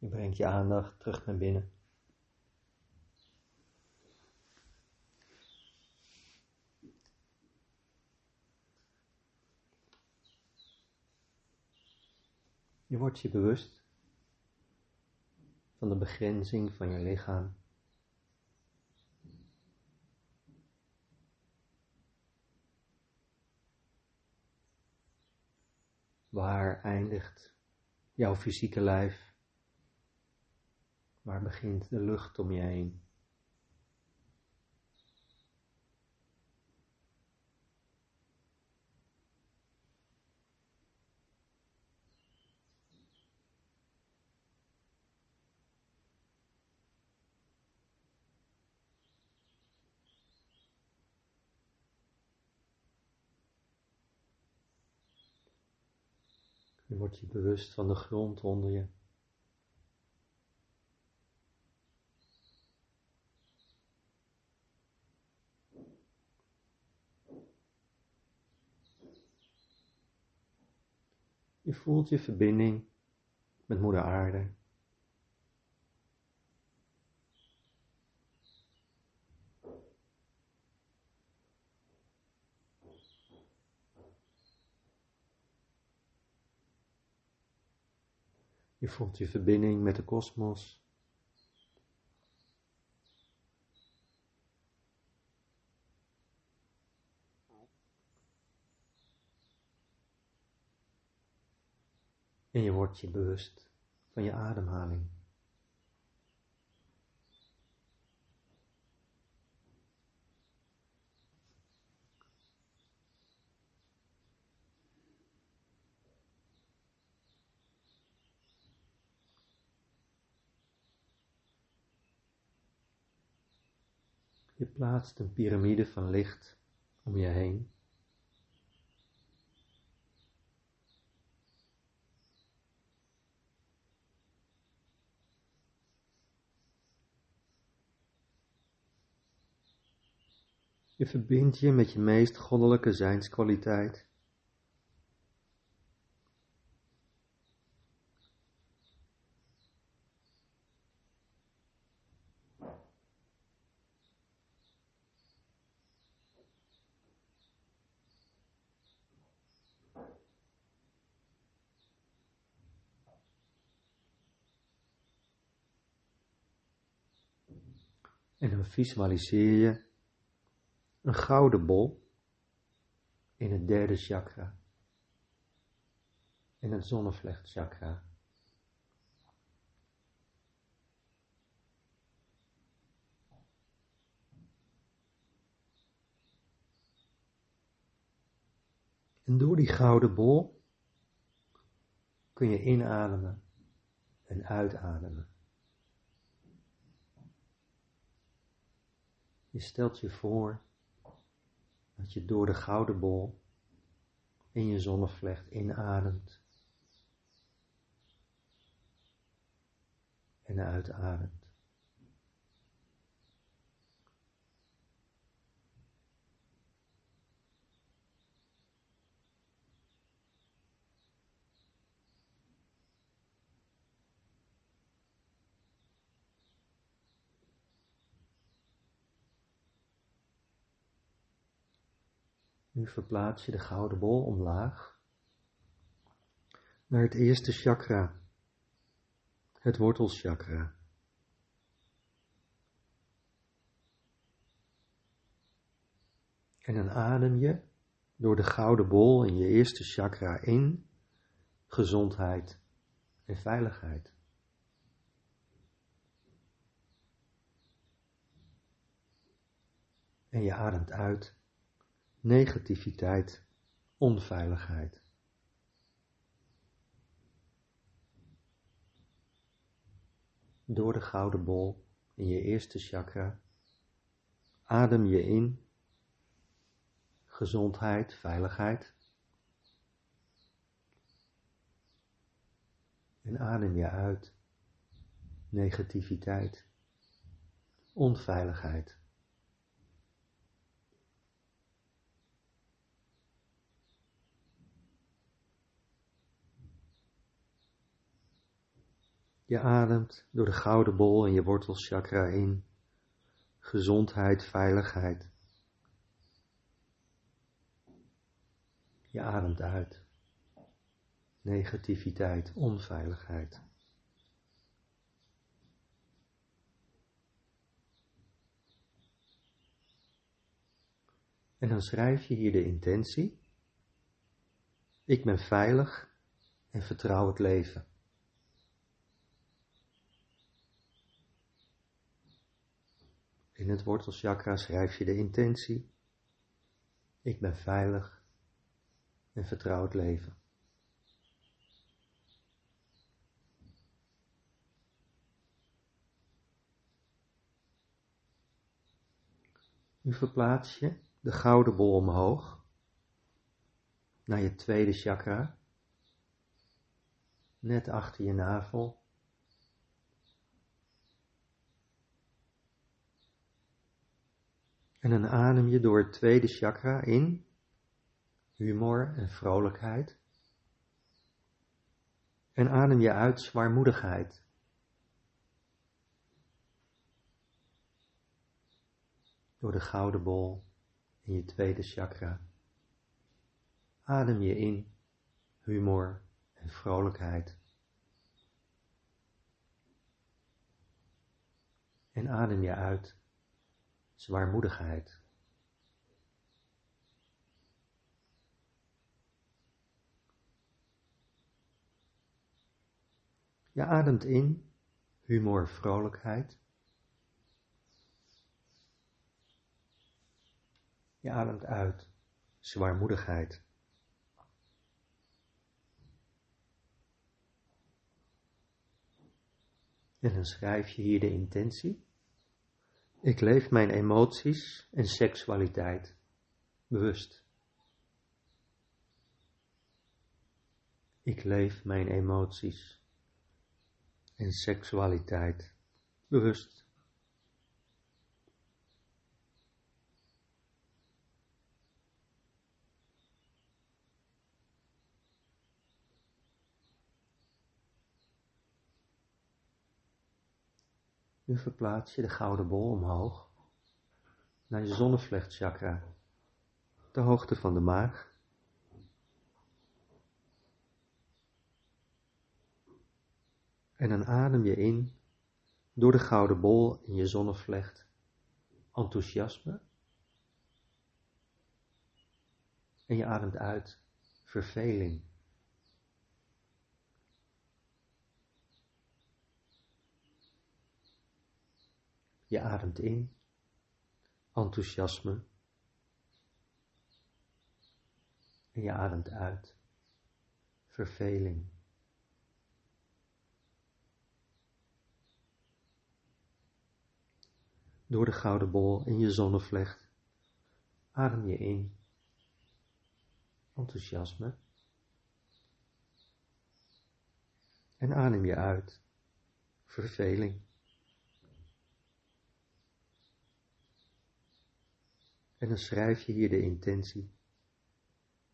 Je brengt je aandacht terug naar binnen. Je wordt je bewust van de begrenzing van je lichaam. Waar eindigt jouw fysieke lijf? Waar begint de lucht om je heen? Je wordt je bewust van de grond onder je. Je voelt je verbinding met Moeder Aarde. Je voelt je verbinding met de kosmos. En je wordt je bewust van je ademhaling. Je plaatst een piramide van licht om je heen. Je verbindt je met je meest goddelijke zijnskwaliteit. En dan visualiseer je een gouden bol in het derde chakra, in het zonnevlechtchakra. En door die gouden bol kun je inademen en uitademen. Je stelt je voor dat je door de gouden bol in je zonnevlecht inademt en uitademt. Nu verplaats je de gouden bol omlaag naar het eerste chakra, het wortelchakra. En dan adem je door de gouden bol in je eerste chakra in gezondheid en veiligheid. En je ademt uit negativiteit, onveiligheid. Door de gouden bol in je eerste chakra adem je in gezondheid, veiligheid. En adem je uit negativiteit, onveiligheid. Je ademt door de gouden bol in je wortelchakra in. Gezondheid, veiligheid. Je ademt uit. Negativiteit, onveiligheid. En dan schrijf je hier de intentie. Ik ben veilig en vertrouw het leven. Het wortelchakra schrijf je de intentie. Ik ben veilig en vertrouw het leven. Nu verplaats je de gouden bol omhoog naar je tweede chakra, net achter je navel. En dan adem je door het tweede chakra in humor en vrolijkheid. En adem je uit zwaarmoedigheid. Door de gouden bol in je tweede chakra. Adem je in humor en vrolijkheid. En adem je uit zwaarmoedigheid. Je ademt in humor, vrolijkheid. Je ademt uit zwaarmoedigheid. En dan schrijf je hier de intentie. Ik leef mijn emoties en seksualiteit bewust. Ik leef mijn emoties en seksualiteit bewust. Nu verplaats je de gouden bol omhoog naar je zonnevlechtchakra, de hoogte van de maag. En dan adem je in door de gouden bol in je zonnevlecht enthousiasme. En je ademt uit verveling. Je ademt in. Enthousiasme. En je ademt uit. Verveling. Door de gouden bol in je zonnevlecht adem je in. Enthousiasme. En adem je uit. Verveling. En dan schrijf je hier de intentie.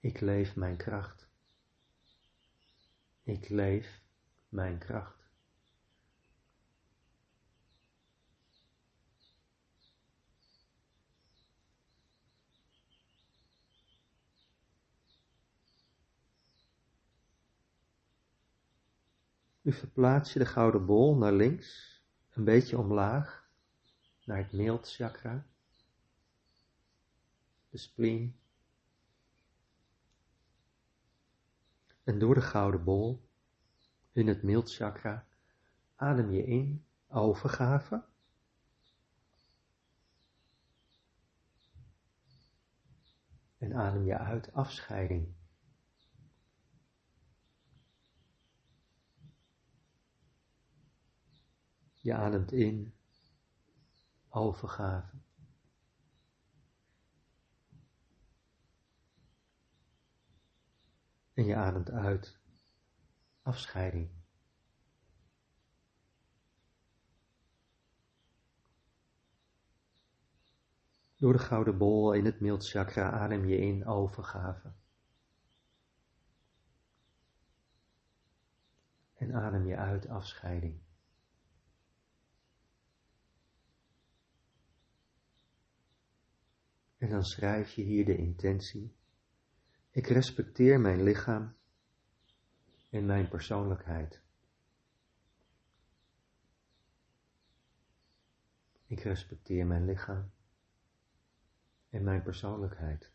Ik leef mijn kracht. Ik leef mijn kracht. Nu verplaats je de gouden bol naar links, een beetje omlaag, naar het meelchakra de spleen. En door de gouden bol in het mildchakra adem je in overgave. En adem je uit afscheiding. Je ademt in overgave. En je ademt uit. Afscheiding. Door de gouden bol in het mildchakra adem je in overgave. En En adem je uit afscheiding. En dan schrijf je hier de intentie. Ik respecteer mijn lichaam en mijn persoonlijkheid. Ik respecteer mijn lichaam en mijn persoonlijkheid.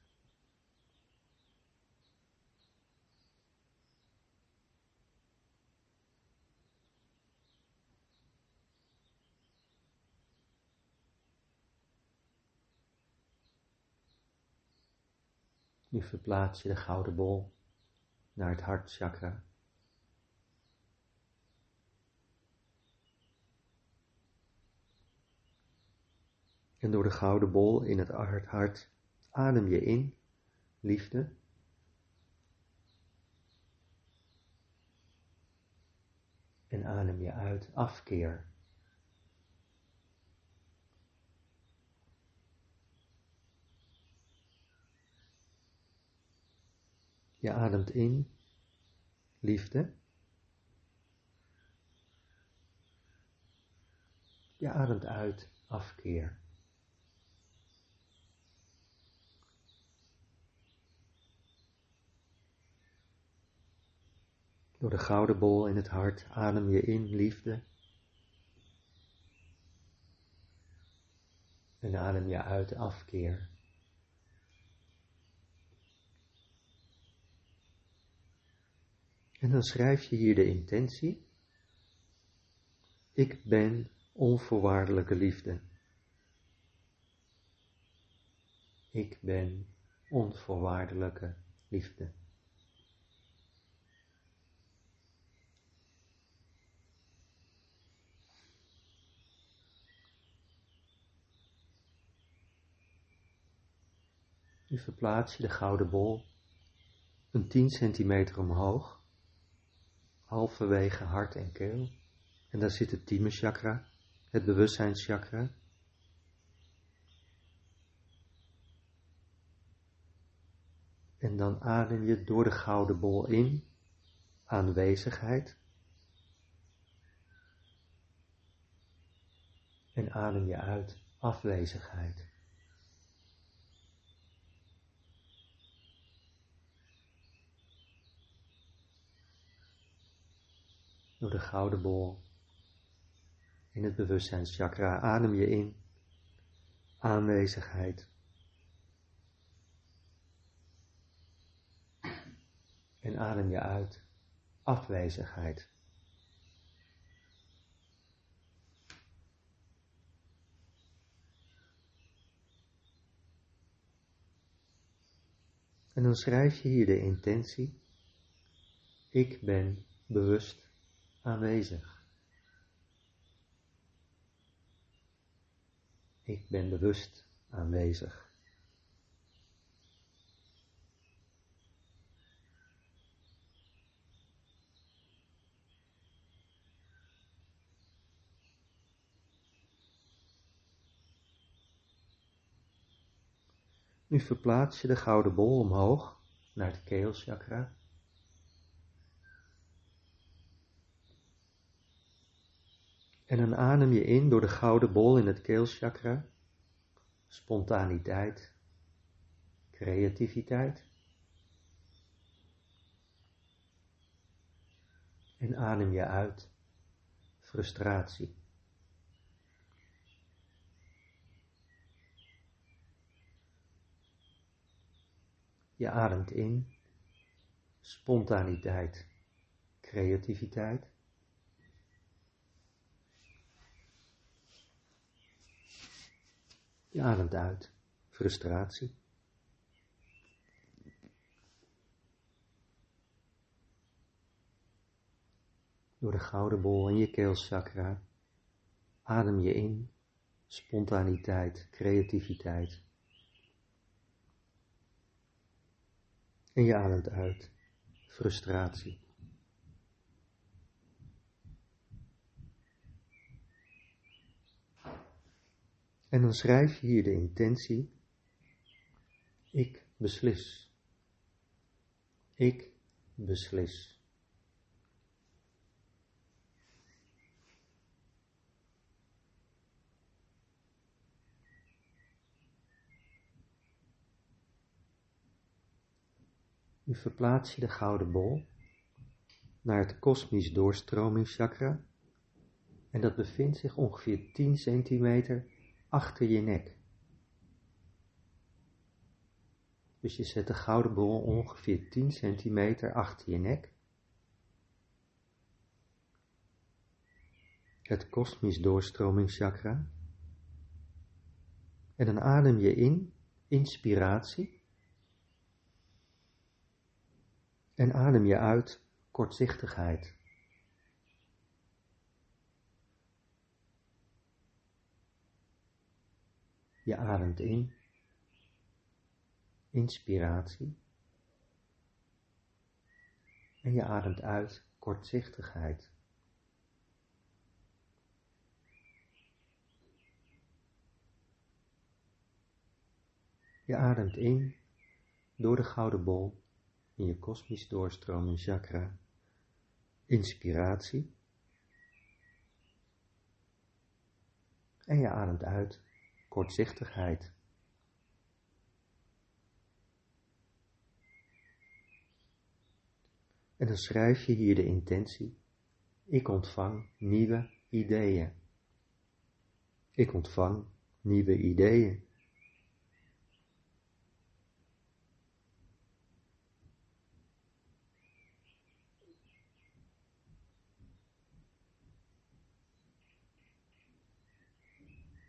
Nu verplaats je de gouden bol naar het hartchakra. En door de gouden bol in het hart, hart adem je in liefde. En adem je uit afkeer. Je ademt in liefde. Je ademt uit afkeer. Door de gouden bol in het hart adem je in liefde. En adem je uit afkeer. En dan schrijf je hier de intentie. Ik ben onvoorwaardelijke liefde. Ik ben onvoorwaardelijke liefde. Nu verplaats je de gouden bol een 10 centimeter omhoog halverwege hart en keel. En daar zit het tieme chakra, het bewustzijnschakra. En dan adem je door de gouden bol in, aanwezigheid. En adem je uit, afwezigheid. Door de gouden bol. In het bewustzijnschakra adem je in aanwezigheid. En adem je uit afwezigheid. En dan schrijf je hier de intentie. Ik ben bewust aanwezig. Ik ben bewust aanwezig. Nu verplaats je de gouden bol omhoog naar het keelchakra. En dan adem je in door de gouden bol in het keelchakra, spontaniteit, creativiteit. En adem je uit, frustratie. Je ademt in, spontaniteit, creativiteit. Je ademt uit. Frustratie. Door de gouden bol in je keelchakra adem je in spontaniteit, creativiteit. En je ademt uit frustratie. En dan schrijf je hier de intentie, ik beslis. Ik beslis. Nu verplaats je de gouden bol naar het kosmisch doorstromingschakra en dat bevindt zich ongeveer 10 centimeter achter je nek. Dus je zet de gouden bol ongeveer 10 centimeter achter je nek. Het kosmisch doorstromingschakra. En dan adem je in, inspiratie. En adem je uit, kortzichtigheid. Je ademt in, inspiratie. En je ademt uit, kortzichtigheid. Je ademt in door de gouden bol in je kosmisch doorstroming chakra. Inspiratie. En je ademt uit kortzichtigheid. En dan schrijf je hier de intentie. Ik ontvang nieuwe ideeën. Ik ontvang nieuwe ideeën.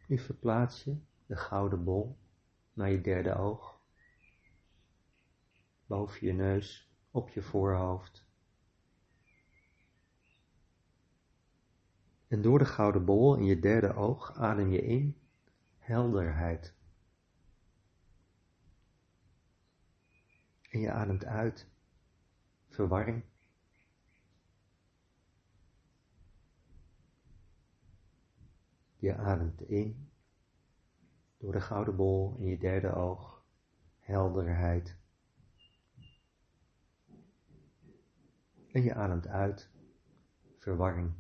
Nu verplaats je de gouden bol naar je derde oog, boven je neus, op je voorhoofd. En door de gouden bol in je derde oog adem je in helderheid. En je ademt uit verwarring. Je ademt in door de gouden bol in je derde oog, helderheid. En je ademt uit, verwarring.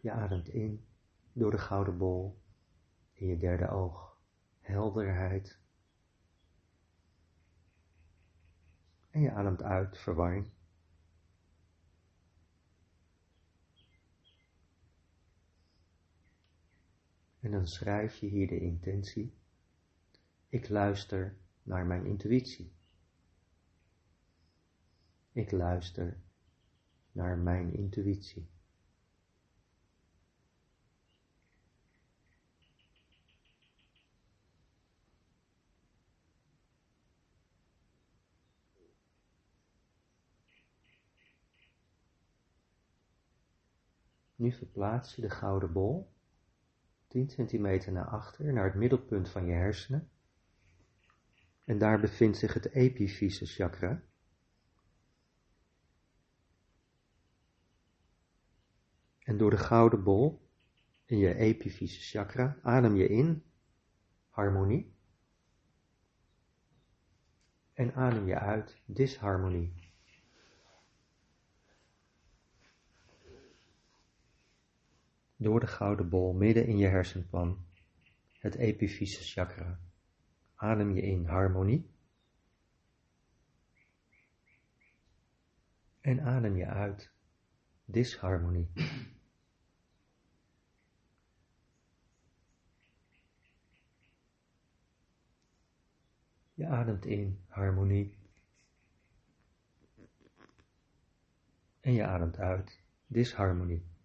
Je ademt in door de gouden bol in je derde oog, helderheid. En je ademt uit, verwarring. En dan schrijf je hier de intentie. Ik luister naar mijn intuïtie. Ik luister naar mijn intuïtie. Nu verplaats je de gouden bol 10 centimeter naar achter, naar het middelpunt van je hersenen. En daar bevindt zich het epifyse chakra. En door de gouden bol in je epifyse chakra adem je in harmonie. En adem je uit disharmonie. Door de gouden bol midden in je hersenpan, het epifyse chakra. Adem je in harmonie. En adem je uit disharmonie. Je ademt in harmonie. En je ademt uit disharmonie.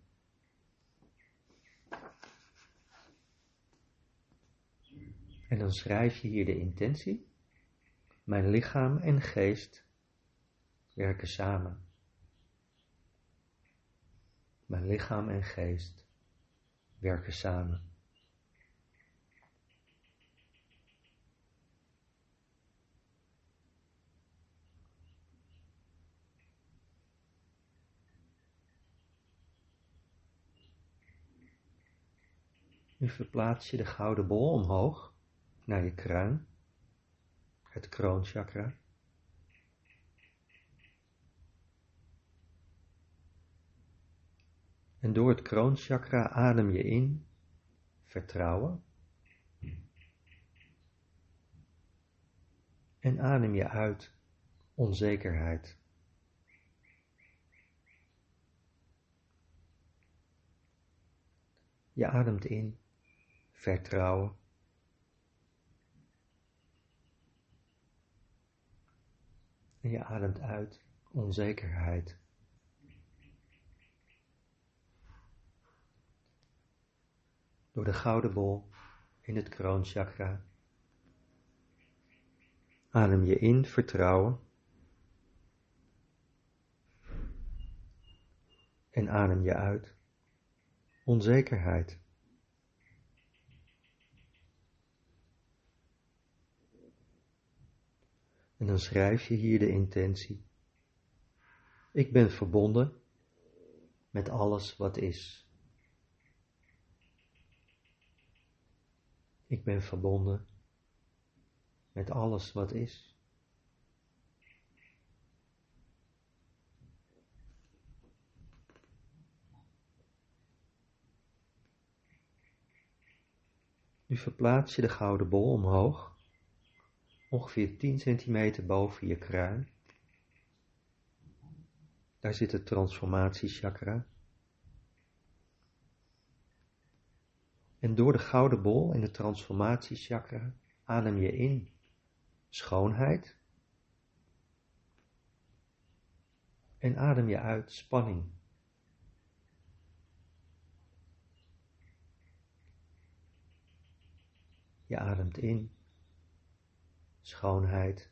En dan schrijf je hier de intentie. Mijn lichaam en geest werken samen. Mijn lichaam en geest werken samen. Nu verplaats je de gouden bol omhoog naar je kruin, het kroonchakra. En door het kroonchakra adem je in vertrouwen. En adem je uit onzekerheid. Je ademt in vertrouwen. En je ademt uit onzekerheid. Door de gouden bol in het kroonchakra. Adem je in vertrouwen. En adem je uit onzekerheid. En dan schrijf je hier de intentie. Ik ben verbonden met alles wat is. Ik ben verbonden met alles wat is. Nu verplaats je de gouden bol omhoog, ongeveer 10 centimeter boven je kruin. Daar zit het transformatiechakra. En door de gouden bol in het transformatiechakra adem je in schoonheid. En adem je uit spanning. Je ademt in schoonheid.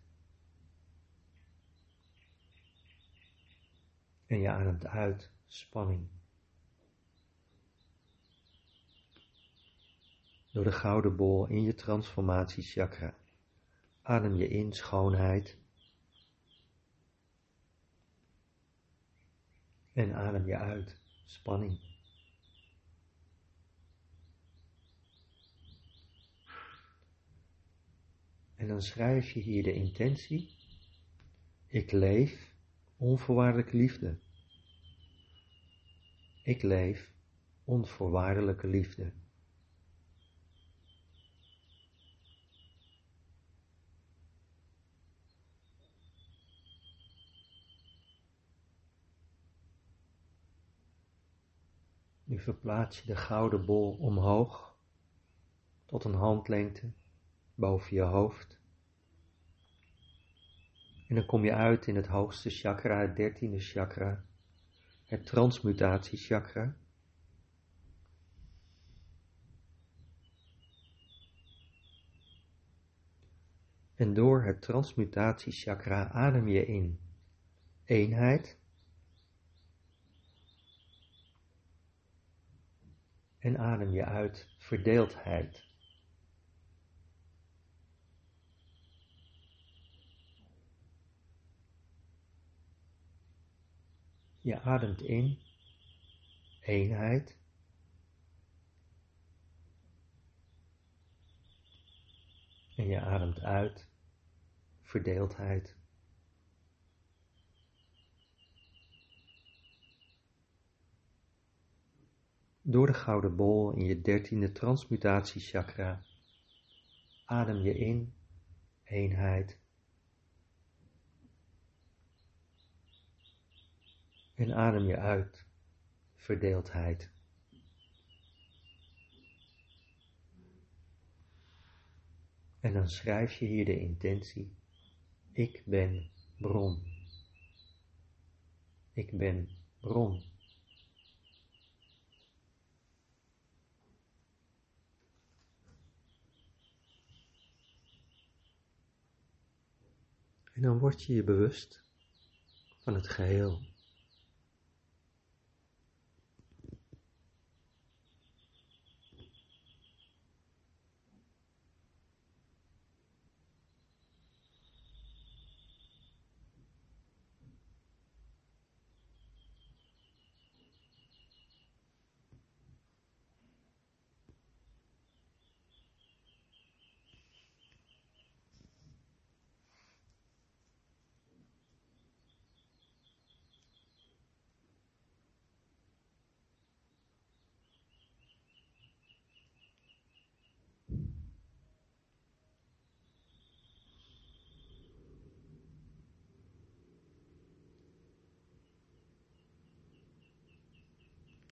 En je ademt uit spanning. Door de gouden bol in je transformatiechakra adem je in schoonheid. En adem je uit spanning. En dan schrijf je hier de intentie. Ik leef onvoorwaardelijke liefde. Ik leef onvoorwaardelijke liefde. Nu verplaats je de gouden bol omhoog tot een handlengte boven je hoofd. En dan kom je uit in het hoogste chakra, het dertiende chakra, het transmutatiechakra. En door het transmutatiechakra adem je in eenheid en adem je uit verdeeldheid. Je ademt in eenheid. En je ademt uit verdeeldheid. Door de gouden bol in je dertiende transmutatiechakra adem je in eenheid. En adem je uit verdeeldheid. En dan schrijf je hier de intentie. Ik ben bron. Ik ben bron. En dan word je je bewust van het geheel.